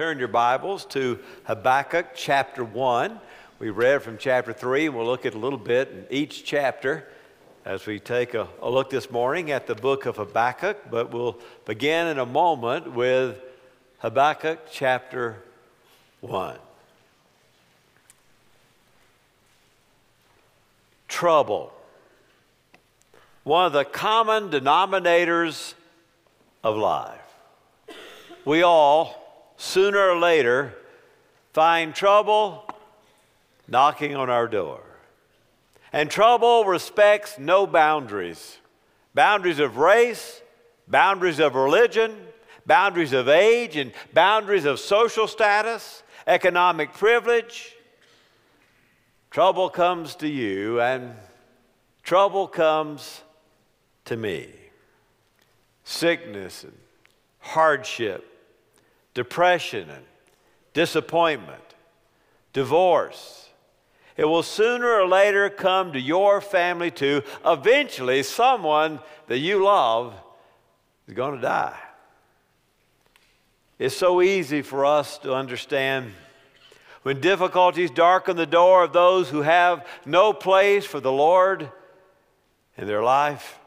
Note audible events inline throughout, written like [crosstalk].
turn your Bibles to Habakkuk chapter 1. We read from chapter 3, and we'll look at a little bit in each chapter as we take a, a look this morning at the book of Habakkuk. But we'll begin in a moment with Habakkuk chapter 1. Trouble. One of the common denominators of life. We all, sooner or later, find trouble knocking on our door. And trouble respects no boundaries boundaries of race, boundaries of religion, boundaries of age, and boundaries of social status, economic privilege. Trouble comes to you, and trouble comes to me. Sickness and hardship, depression and disappointment, divorce. It will sooner or later come to your family too. Eventually, someone that you love is going to die. It's so easy for us to understand when difficulties darken the door of those who have no place for the Lord in their life.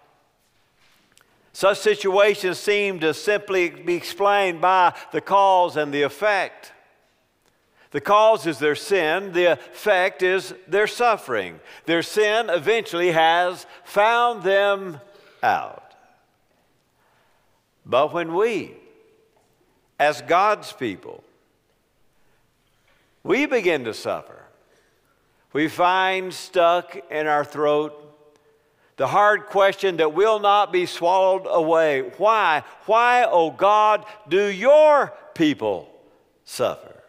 Such situations seem to simply be explained by the cause and the effect. The cause is their sin, the effect is their suffering. Their sin eventually has found them out. But when we, as God's people, we begin to suffer, we find stuck in our throat the hard question that will not be swallowed away. Why? Why, oh God, do your people suffer?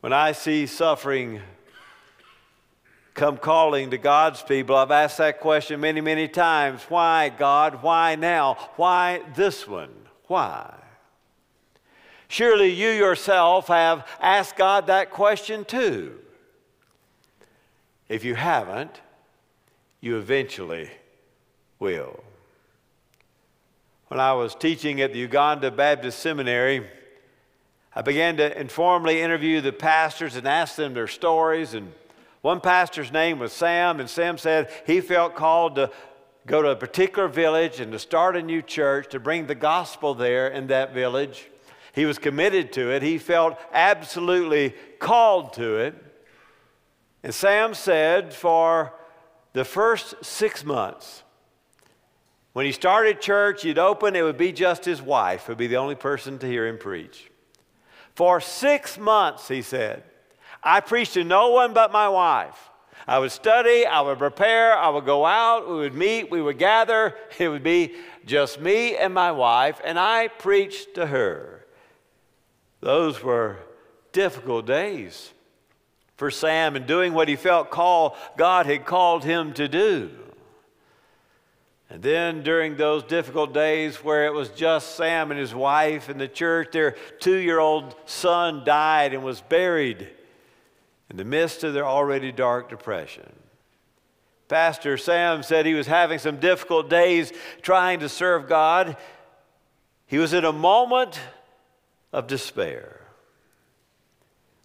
When I see suffering come calling to God's people, I've asked that question many, many times. Why, God? Why now? Why this one? Why? Surely you yourself have asked God that question too. If you haven't, you eventually will. When I was teaching at the Uganda Baptist Seminary, I began to informally interview the pastors and ask them their stories. And one pastor's name was Sam, and Sam said he felt called to go to a particular village and to start a new church, to bring the gospel there in that village. He was committed to it, he felt absolutely called to it. And Sam said, for the first six months, when he started church, he'd open, it would be just his wife, who'd be the only person to hear him preach. For six months, he said, I preached to no one but my wife. I would study, I would prepare, I would go out, we would meet, we would gather. [laughs] It would be just me and my wife, and I preached to her. Those were difficult days for Sam and doing what he felt call, God had called him to do. And then during those difficult days where it was just Sam and his wife and the church, their two year old son died and was buried in the midst of their already dark depression. Pastor Sam said he was having some difficult days trying to serve God. He was in a moment of despair.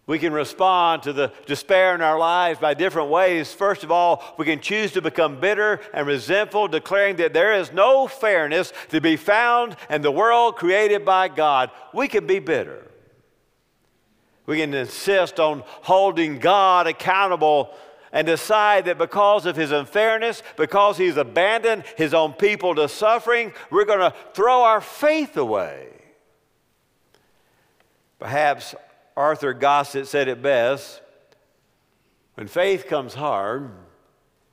We can respond to the despair in our lives by different ways. First of all, we can choose to become bitter and resentful, declaring that there is no fairness to be found in the world created by God. We can be bitter. We can insist on holding God accountable and decide that because of his unfairness, because he's abandoned his own people to suffering, we're going to throw our faith away. Perhaps Arthur Gossip said it best when faith comes hard,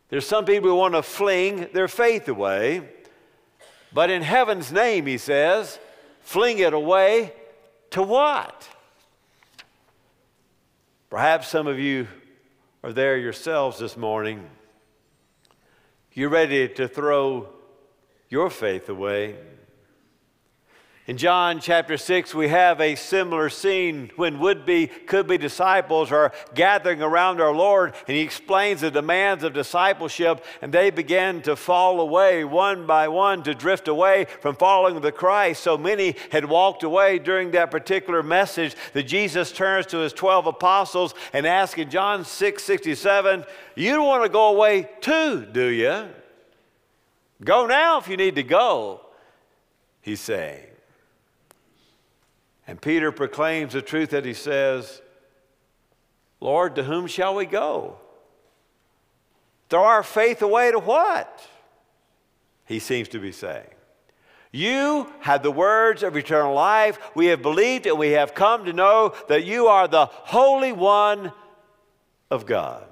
there's some people who want to fling their faith away. But in heaven's name, he says, fling it away to what? Perhaps some of you are there yourselves this morning. You're ready to throw your faith away. In John chapter 6, we have a similar scene when would be, could be disciples are gathering around our Lord, and he explains the demands of discipleship, and they begin to fall away one by one, to drift away from following the Christ. So many had walked away during that particular message that Jesus turns to his 12 apostles and asks in John 6 67, You want to go away too, do you? Go now if you need to go, he's saying. And Peter proclaims the truth that he says, Lord, to whom shall we go? Throw our faith away to what? He seems to be saying. You have the words of eternal life. We have believed and we have come to know that you are the Holy One of God.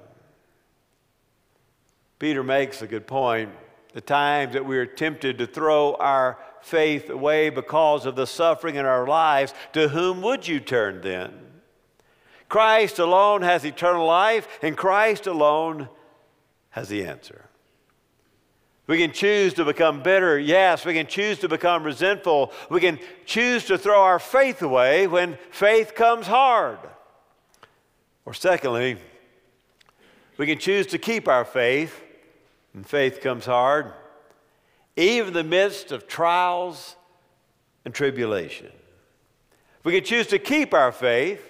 Peter makes a good point. The times that we are tempted to throw our faith away because of the suffering in our lives, to whom would you turn then? Christ alone has eternal life, and Christ alone has the answer. We can choose to become bitter, yes. We can choose to become resentful. We can choose to throw our faith away when faith comes hard. Or, secondly, we can choose to keep our faith when faith comes hard even in the midst of trials and tribulation. We can choose to keep our faith,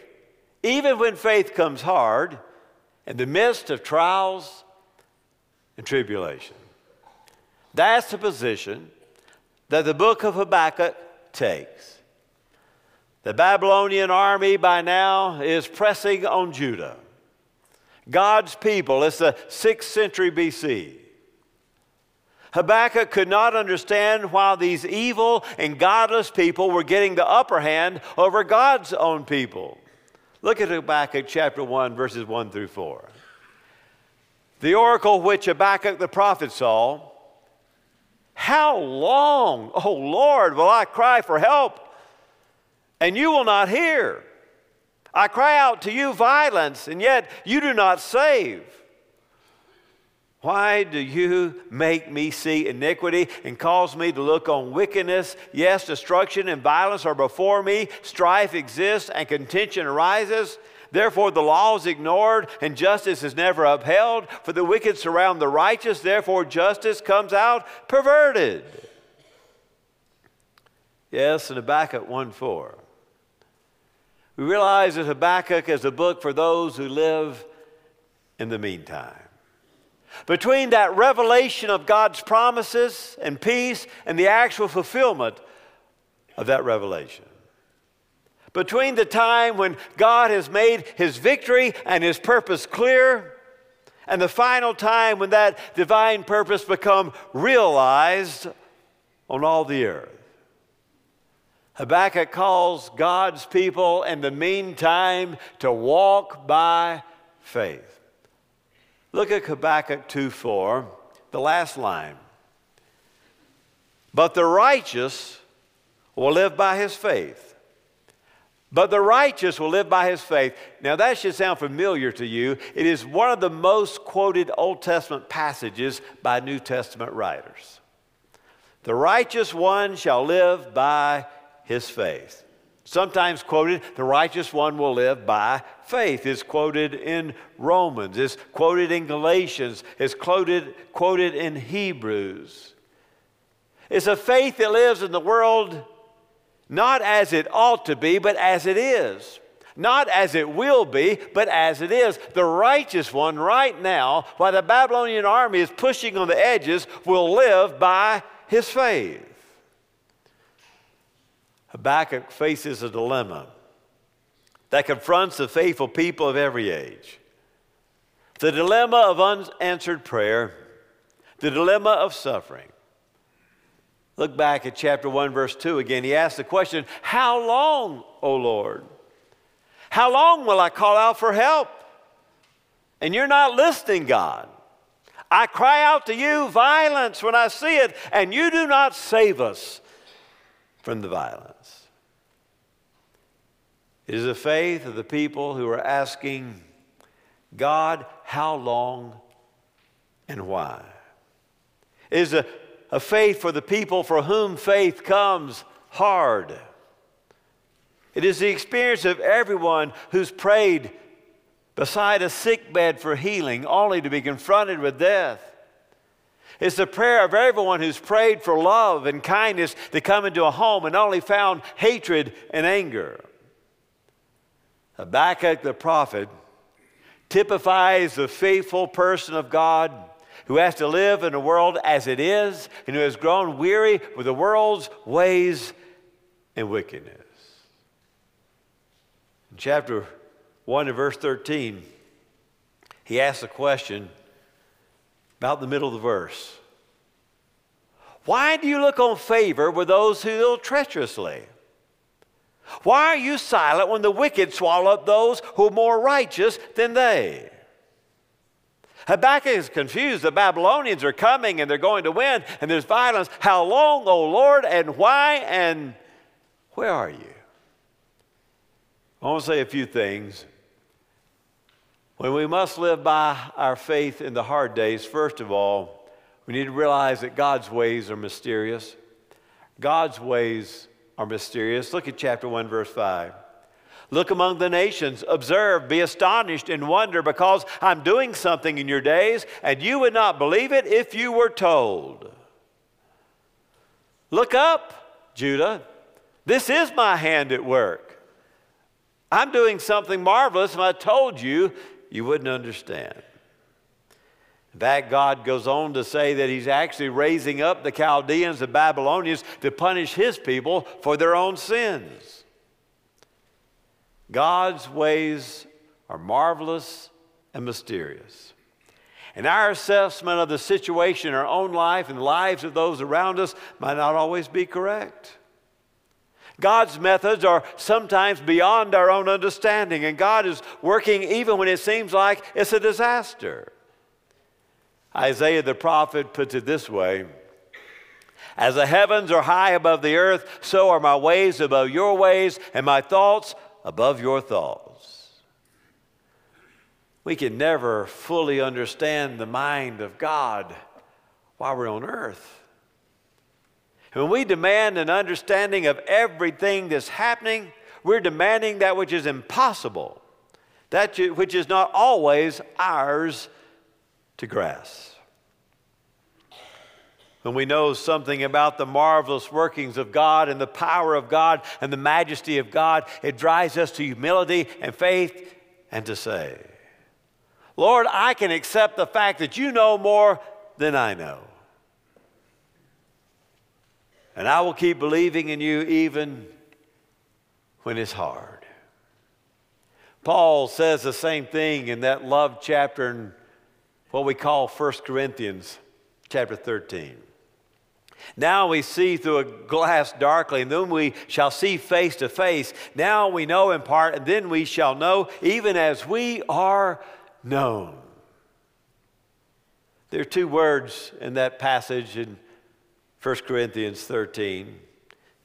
even when faith comes hard, in the midst of trials and tribulation. That's the position that the book of Habakkuk takes. The Babylonian army by now is pressing on Judah. God's people, it's the 6th century BC. Habakkuk could not understand why these evil and godless people were getting the upper hand over God's own people. Look at Habakkuk chapter 1, verses 1 through 4. The oracle which Habakkuk the prophet saw How long, O Lord, will I cry for help, and you will not hear? I cry out to you violence, and yet you do not save. Why do you make me see iniquity and cause me to look on wickedness? Yes, destruction and violence are before me. Strife exists and contention arises. Therefore, the law is ignored and justice is never upheld. For the wicked surround the righteous. Therefore, justice comes out perverted. Yes, in Habakkuk 1 4. We realize that Habakkuk is a book for those who live in the meantime. Between that revelation of God's promises and peace and the actual fulfillment of that revelation. Between the time when God has made his victory and his purpose clear and the final time when that divine purpose become realized on all the earth. Habakkuk calls God's people in the meantime to walk by faith. Look at Habakkuk 2 4, the last line. But the righteous will live by his faith. But the righteous will live by his faith. Now, that should sound familiar to you. It is one of the most quoted Old Testament passages by New Testament writers. The righteous one shall live by his faith. Sometimes quoted, the righteous one will live by faith. Is quoted in Romans, is quoted in Galatians, is quoted, quoted in Hebrews. It's a faith that lives in the world not as it ought to be, but as it is. Not as it will be, but as it is. The righteous one, right now, while the Babylonian army is pushing on the edges, will live by his faith. Habakkuk faces a dilemma that confronts the faithful people of every age. The dilemma of unanswered prayer, the dilemma of suffering. Look back at chapter 1, verse 2 again. He asks the question How long, O Lord? How long will I call out for help? And you're not listening, God. I cry out to you violence when I see it, and you do not save us from the violence. It is the faith of the people who are asking, God, how long and why? It is a, a faith for the people for whom faith comes hard. It is the experience of everyone who's prayed beside a sick bed for healing only to be confronted with death. It's the prayer of everyone who's prayed for love and kindness to come into a home and only found hatred and anger. Habakkuk the prophet typifies the faithful person of God who has to live in a world as it is and who has grown weary with the world's ways and wickedness. In chapter 1 and verse 13, he asks a question about the middle of the verse. Why do you look on favor with those who deal treacherously? Why are you silent when the wicked swallow up those who are more righteous than they? Habakkuk is confused. The Babylonians are coming and they're going to win, and there's violence. How long, O Lord, and why, and where are you? I want to say a few things. When we must live by our faith in the hard days, first of all, we need to realize that God's ways are mysterious. God's ways are mysterious. Look at chapter 1, verse 5. Look among the nations, observe, be astonished, and wonder, because I'm doing something in your days, and you would not believe it if you were told. Look up, Judah. This is my hand at work. I'm doing something marvelous, and I told you, you wouldn't understand. Fact, God goes on to say that He's actually raising up the Chaldeans, the Babylonians, to punish His people for their own sins. God's ways are marvelous and mysterious. And our assessment of the situation in our own life and the lives of those around us might not always be correct. God's methods are sometimes beyond our own understanding, and God is working even when it seems like it's a disaster. Isaiah the prophet puts it this way As the heavens are high above the earth, so are my ways above your ways, and my thoughts above your thoughts. We can never fully understand the mind of God while we're on earth. When we demand an understanding of everything that's happening, we're demanding that which is impossible, that which is not always ours to grasp when we know something about the marvelous workings of God and the power of God and the majesty of God, it drives us to humility and faith and to say, Lord, I can accept the fact that you know more than I know. And I will keep believing in you even when it's hard. Paul says the same thing in that love chapter in what we call 1 Corinthians chapter 13. Now we see through a glass darkly, and then we shall see face to face. Now we know in part, and then we shall know even as we are known. There are two words in that passage in 1 Corinthians 13.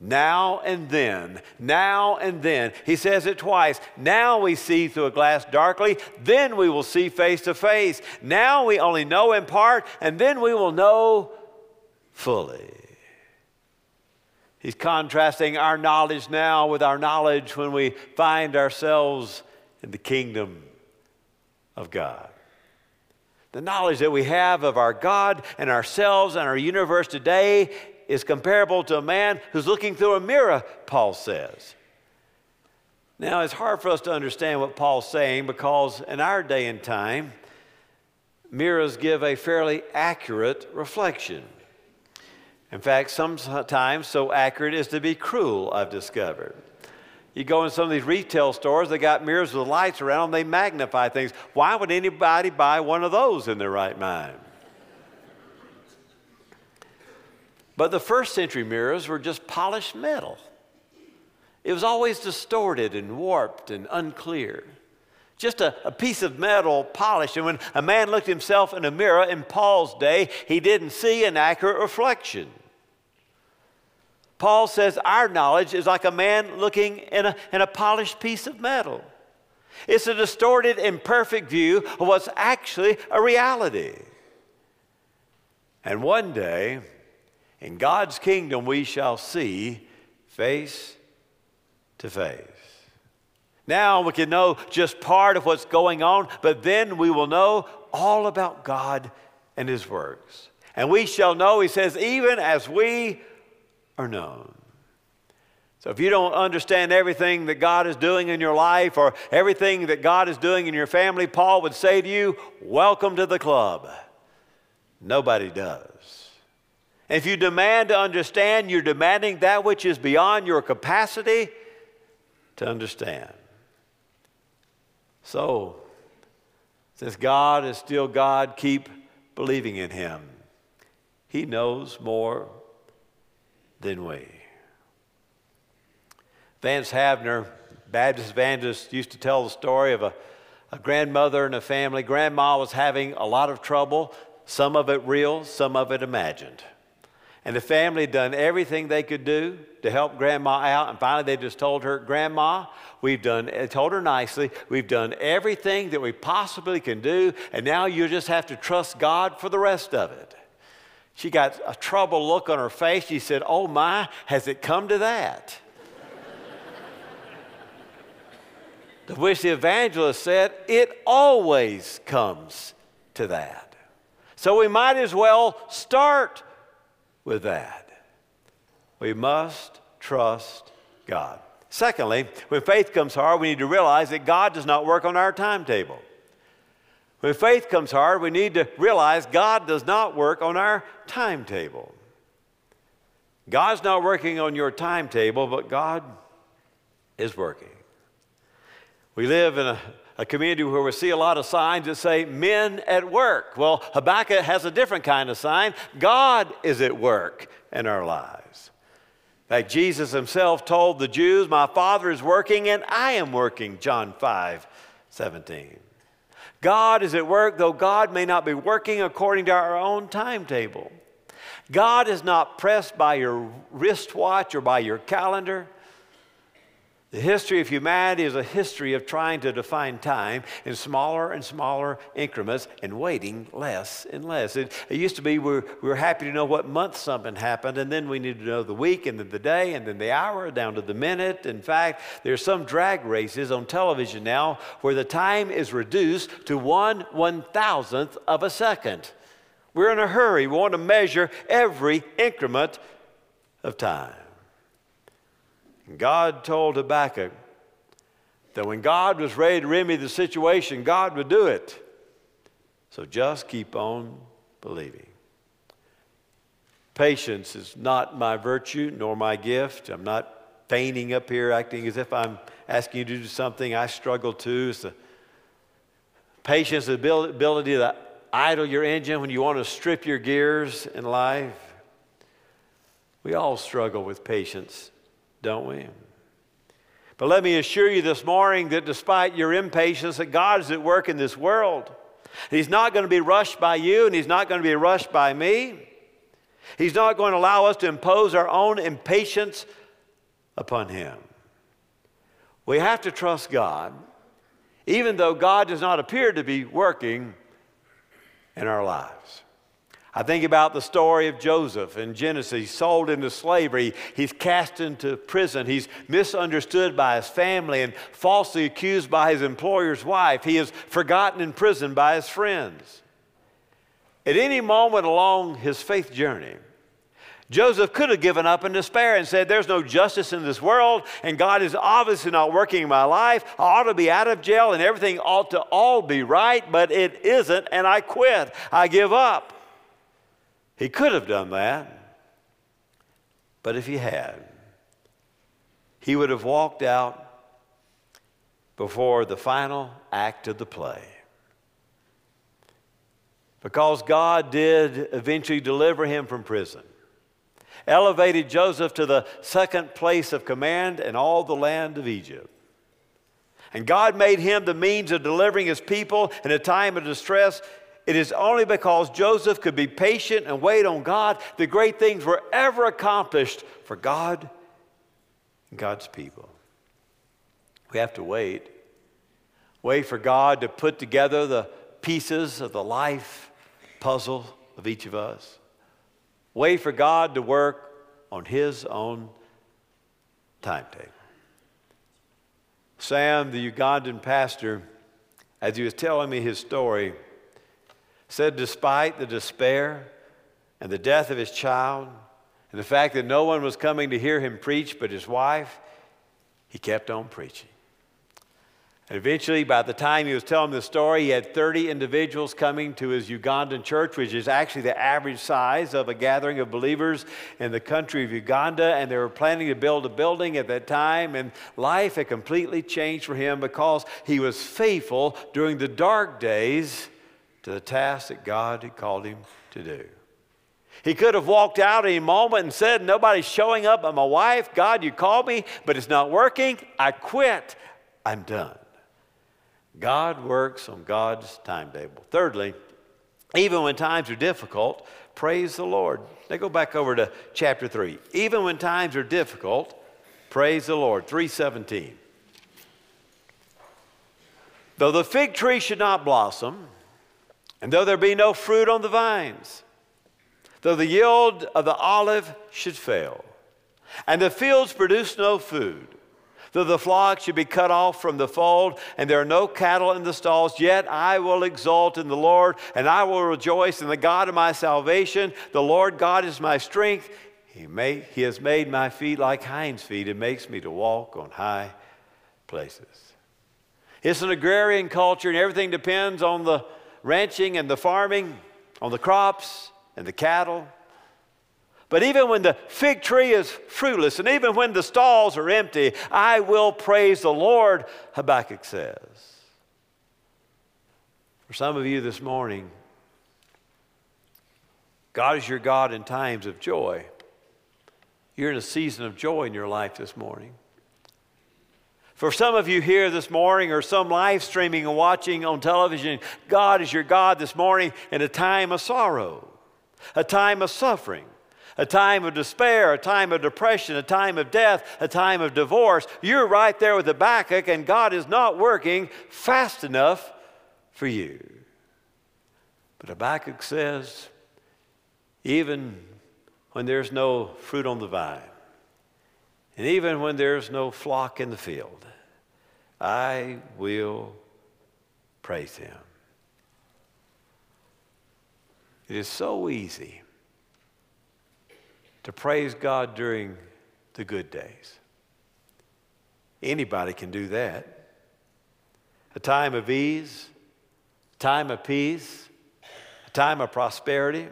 Now and then, now and then. He says it twice. Now we see through a glass darkly, then we will see face to face. Now we only know in part, and then we will know fully. He's contrasting our knowledge now with our knowledge when we find ourselves in the kingdom of God. The knowledge that we have of our God and ourselves and our universe today is comparable to a man who's looking through a mirror, Paul says. Now, it's hard for us to understand what Paul's saying because in our day and time, mirrors give a fairly accurate reflection. In fact, sometimes so accurate as to be cruel, I've discovered. You go in some of these retail stores, they got mirrors with lights around them, they magnify things. Why would anybody buy one of those in their right mind? But the first century mirrors were just polished metal. It was always distorted and warped and unclear. Just a, a, piece of metal polished. And when a man looked himself in a mirror in Paul's day, he didn't see an accurate reflection. Paul says our knowledge is like a man looking in a, in a polished piece of metal. It's a distorted, imperfect view of what's actually a reality. And one day, in God's kingdom, we shall see face to face. Now we can know just part of what's going on, but then we will know all about God and His works. And we shall know, He says, even as we are known. So if you don't understand everything that God is doing in your life or everything that God is doing in your family, Paul would say to you, Welcome to the club. Nobody does. And if you demand to understand, you're demanding that which is beyond your capacity to understand. So, since God is still God, keep believing in Him. He knows more than we. Vance Havner, Baptist evangelist, used to tell the story of a, a grandmother and a family. Grandma was having a lot of trouble, some of it real, some of it imagined. And the family done everything they could do to help grandma out. And finally, they just told her, Grandma, we've done, told her nicely, we've done everything that we possibly can do. And now you just have to trust God for the rest of it. She got a troubled look on her face. She said, Oh my, has it come to that? To which the evangelist said, It always comes to that. So we might as well start with that. We must trust God. Secondly, when faith comes hard, we need to realize that God does not work on our timetable. When faith comes hard, we need to realize God does not work on our timetable. God's not working on your timetable, but God is working. We live in a, a, community where we see a lot of signs that say men at work. Well, Habakkuk has a different kind of sign God is at work in our lives. In fact, Jesus himself told the Jews, My Father is working and I am working, John 5 17. God is at work, though God may not be working according to our own timetable. God is not pressed by your wristwatch or by your calendar. The history of humanity is a history of trying to define time in smaller and smaller increments and waiting less and less. It, it used to be we were, we were happy to know what month something happened, and then we needed to know the week, and then the day, and then the hour, down to the minute. In fact, there's some drag races on television now where the time is reduced to one one thousandth of a second. We're in a hurry. We want to measure every increment of time. God told Habakkuk that when God was ready to remedy the situation, God would do it. So just keep on believing. Patience is not my virtue nor my gift. I'm not feigning up here, acting as if I'm asking you to do something I struggle to. It's the patience, the ability to idle your engine when you want to strip your gears in life. We all struggle with patience don't we? But let me assure you this morning that despite your impatience, that God is at work in this world. He's not going to be rushed by you, and He's not going to be rushed by me. He's not going to allow us to impose our own impatience upon Him. We have to trust God, even though God does not appear to be working in our lives. I think about the story of Joseph in Genesis. He's sold into slavery. He's cast into prison. He's misunderstood by his family and falsely accused by his employer's wife. He is forgotten in prison by his friends. At any moment along his faith journey, Joseph could have given up in despair and said, There's no justice in this world, and God is obviously not working in my life. I ought to be out of jail, and everything ought to all be right, but it isn't, and I quit. I give up. He could have done that, but if he had, he would have walked out before the final act of the play. Because God did eventually deliver him from prison, elevated Joseph to the second place of command in all the land of Egypt. And God made him the means of delivering his people in a time of distress it is only because Joseph could be patient and wait on God that great things were ever accomplished for God and God's people. We have to wait. Wait for God to put together the pieces of the life puzzle of each of us. Wait for God to work on His own timetable. Sam, the Ugandan pastor, as he was telling me his story, said despite the despair and the death of his child and the fact that no one was coming to hear him preach but his wife, he kept on preaching. And eventually, by the time he was telling the story, he had 30 individuals coming to his Ugandan church, which is actually the average size of a gathering of believers in the country of Uganda. And they were planning to build a building at that time. And life had completely changed for him because he was faithful during the dark days to the task that God had called him to do. He could have walked out any moment and said, Nobody's showing up but my wife. God, you called me, but it's not working. I quit. I'm done. God works on God's timetable. Thirdly, even when times are difficult, praise the Lord. Now go back over to chapter 3. Even when times are difficult, praise the Lord. 317. Though the fig tree should not blossom, and though there be no fruit on the vines, though the yield of the olive should fail, and the fields produce no food, Though the flock should be cut off from the fold, and there are no cattle in the stalls, yet I will exult in the Lord, and I will rejoice in the God of my salvation. The Lord God is my strength. He, may, he has made my feet like hinds' feet and makes me to walk on high places. It's an agrarian culture, and everything depends on the ranching and the farming, on the crops and the cattle. But even when the fig tree is fruitless and even when the stalls are empty, I will praise the Lord, Habakkuk says. For some of you this morning, God is your God in times of joy. You're in a season of joy in your life this morning. For some of you here this morning, or some live streaming and watching on television, God is your God this morning in a time of sorrow, a time of suffering a time of despair, a time of depression, a time of death, a time of divorce. You're right there with Habakkuk, and God is not working fast enough for you. But Habakkuk says, even when there's no fruit on the vine, and even when there's no flock in the field, I will praise him. It is so easy to praise God during the good days. Anybody can do that. A time of ease, a time of peace, a time of prosperity.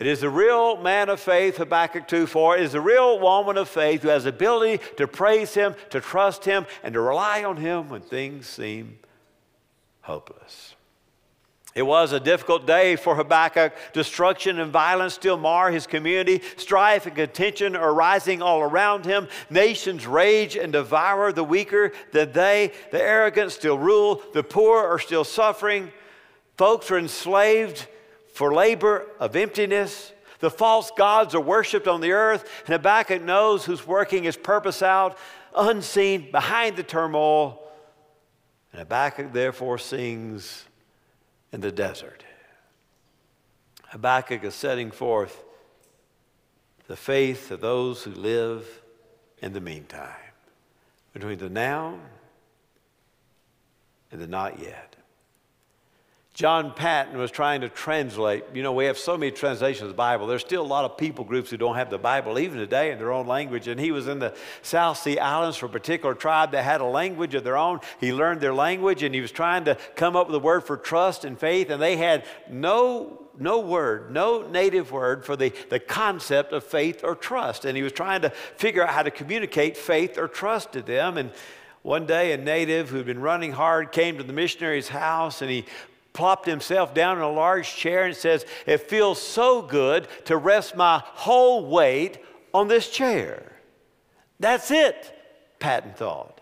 It is a real man of faith, Habakkuk 2 4, is a real woman of faith who has the ability to praise him, to trust him, and to rely on him when things seem hopeless. It was a difficult day for Habakkuk. Destruction and violence still mar his community. Strife and contention are rising all around him. Nations rage and devour the weaker than they. The arrogant still rule. The poor are still suffering. Folks are enslaved for labor of emptiness. The false gods are worshiped on the earth. And Habakkuk knows who's working his purpose out, unseen, behind the turmoil. And Habakkuk therefore sings in the desert. Habakkuk is setting forth the faith of those who live in the meantime, between the now and the not yet. John Paton was trying to translate. You know, we have so many translations of the Bible. There's still a lot of people groups who don't have the Bible even today in their own language. And he was in the South Sea Islands for a particular tribe that had a language of their own. He learned their language and he was trying to come up with a word for trust and faith. And they had no no word, no native word for the, the concept of faith or trust. And he was trying to figure out how to communicate faith or trust to them. And one day, a native who'd been running hard came to the missionary's house and he plopped himself down in a large chair and says, It feels so good to rest my whole weight on this chair. That's it, Paton thought.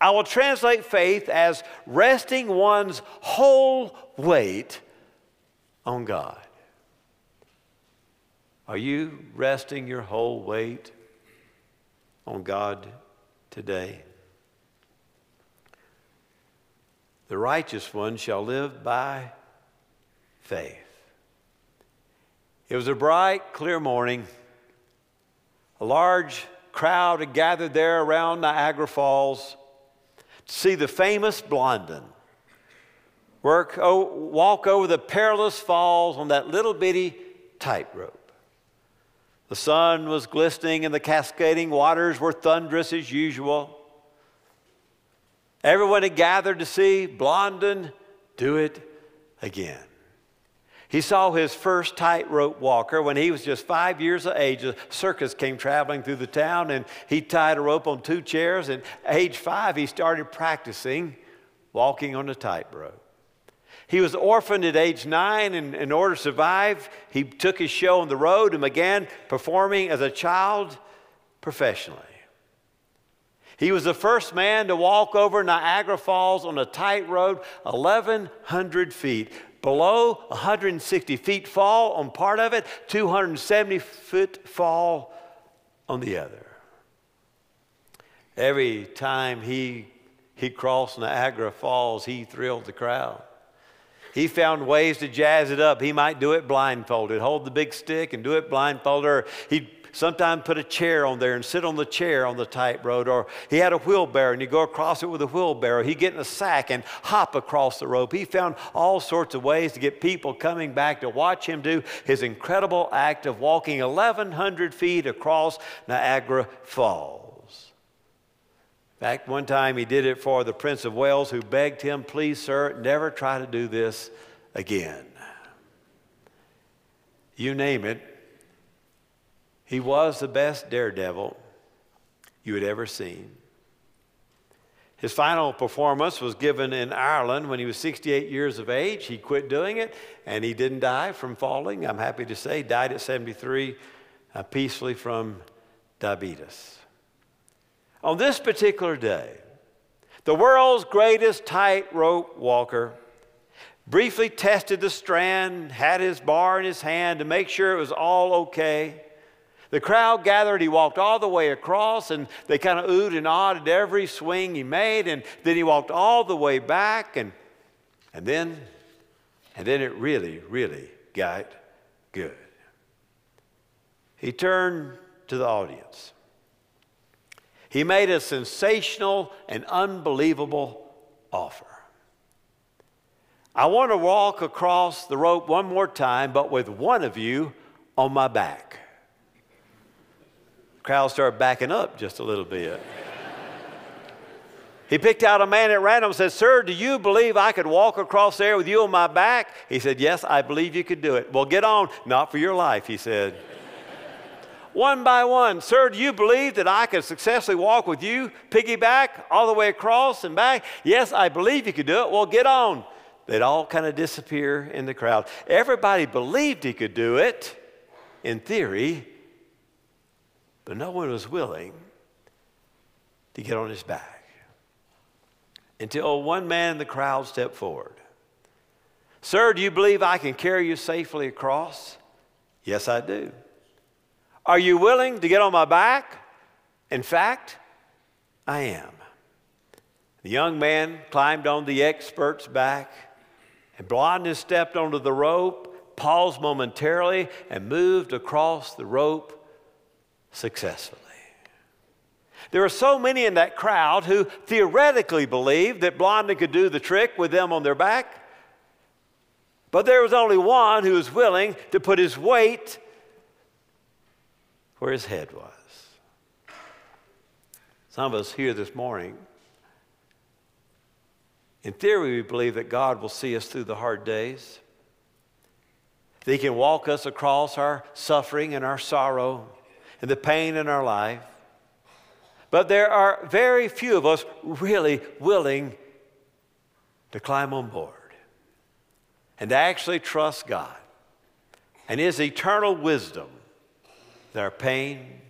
I will translate faith as resting one's whole weight on God. Are you resting your whole weight on God today? The righteous one shall live by faith. It was a bright, clear morning. A large crowd had gathered there around Niagara Falls to see the famous Blondin work, oh, walk over the perilous falls on that little bitty tightrope. The sun was glistening and the cascading waters were thunderous as usual. Everyone had gathered to see Blondin do it again. He saw his first tightrope walker when he was just five years of age. A circus came traveling through the town and he tied a rope on two chairs. And age five, he started practicing walking on the tightrope. He was orphaned at age nine, and in order to survive, he took his show on the road and began performing as a child professionally. He was the first man to walk over Niagara Falls on a tight tightrope 1,100 feet. Below 160 feet fall on part of it, 270 foot fall on the other. Every time he, he crossed Niagara Falls, he thrilled the crowd. He found ways to jazz it up. He might do it blindfolded, hold the big stick and do it blindfolded, or he'd sometimes put a chair on there and sit on the chair on the tightrope. Or he had a wheelbarrow and you go across it with a wheelbarrow. He'd get in a sack and hop across the rope. He found all sorts of ways to get people coming back to watch him do his incredible act of walking 1,100 feet across Niagara Falls. In fact, one time he did it for the Prince of Wales, who begged him, Please, sir, never try to do this again. You name it, he was the best daredevil you had ever seen. His final performance was given in Ireland when he was 68 years of age. He quit doing it and he didn't die from falling. I'm happy to say, died at 73 uh, peacefully from diabetes. On this particular day, the world's greatest tightrope walker briefly tested the strand, had his bar in his hand to make sure it was all okay. The crowd gathered. He walked all the way across, and they kind of oohed and awed at every swing he made. And then he walked all the way back, and, and then, and then it really, really got good. He turned to the audience. He made a sensational and unbelievable offer. I want to walk across the rope one more time, but with one of you on my back crowd started backing up just a little bit. He picked out a man at random and said, Sir, do you believe I could walk across there with you on my back? He said, Yes, I believe you could do it. Well, get on. Not for your life, he said. one by one, Sir, do you believe that I could successfully walk with you, piggyback all the way across and back? Yes, I believe you could do it. Well, get on. They'd all kind of disappear in the crowd. Everybody believed he could do it in theory, but no one was willing to get on his back until one man in the crowd stepped forward. Sir, do you believe I can carry you safely across? Yes, I do. Are you willing to get on my back? In fact, I am. The young man climbed on the expert's back, and Blondin stepped onto the rope, paused momentarily, and moved across the rope successfully. There are so many in that crowd who theoretically believed that Blondin could do the trick with them on their back, but there was only one who was willing to put his weight where his head was. Some of us here this morning, in theory, we believe that God will see us through the hard days. That He can walk us across our suffering and our sorrow and the pain in our life. But there are very few of us really willing to climb on board and to actually trust God and His eternal wisdom that our pain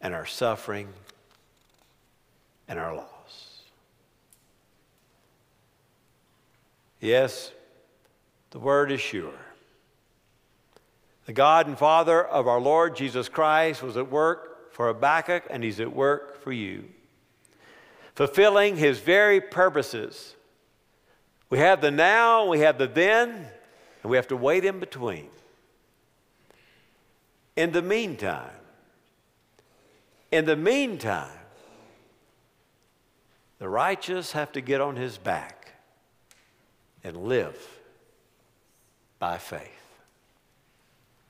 and our suffering and our loss. Yes, the word is sure. The God and Father of our Lord Jesus Christ was at work for Habakkuk, and he's at work for you, fulfilling his very purposes. We have the now, we have the then, and we have to wait in between. In the meantime, In the meantime, the righteous have to get on his back and live by faith.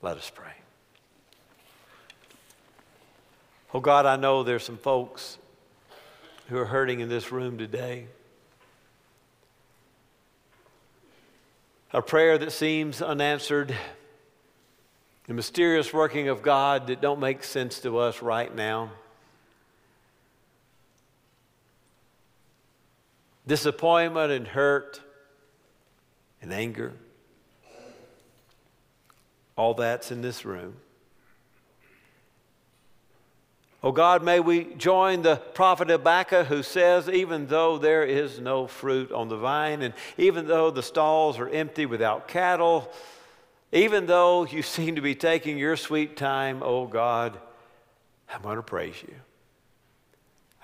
Let us pray. Oh God, I know there's some folks who are hurting in this room today. A prayer that seems unanswered, the mysterious working of God that don't make sense to us right now. Disappointment and hurt and anger. All that's in this room. Oh God, may we join the prophet Habakkuk who says, even though there is no fruit on the vine, and even though the stalls are empty without cattle, even though you [laughs] seem to be taking your sweet time, oh God, I'm going to praise you.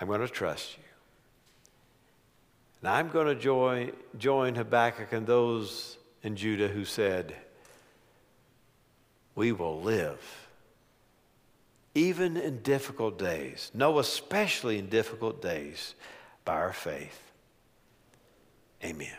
I'm going to trust you. And I'm going to join, join Habakkuk and those in Judah who said, We will live even in difficult days. No, especially in difficult days, by our faith. Amen.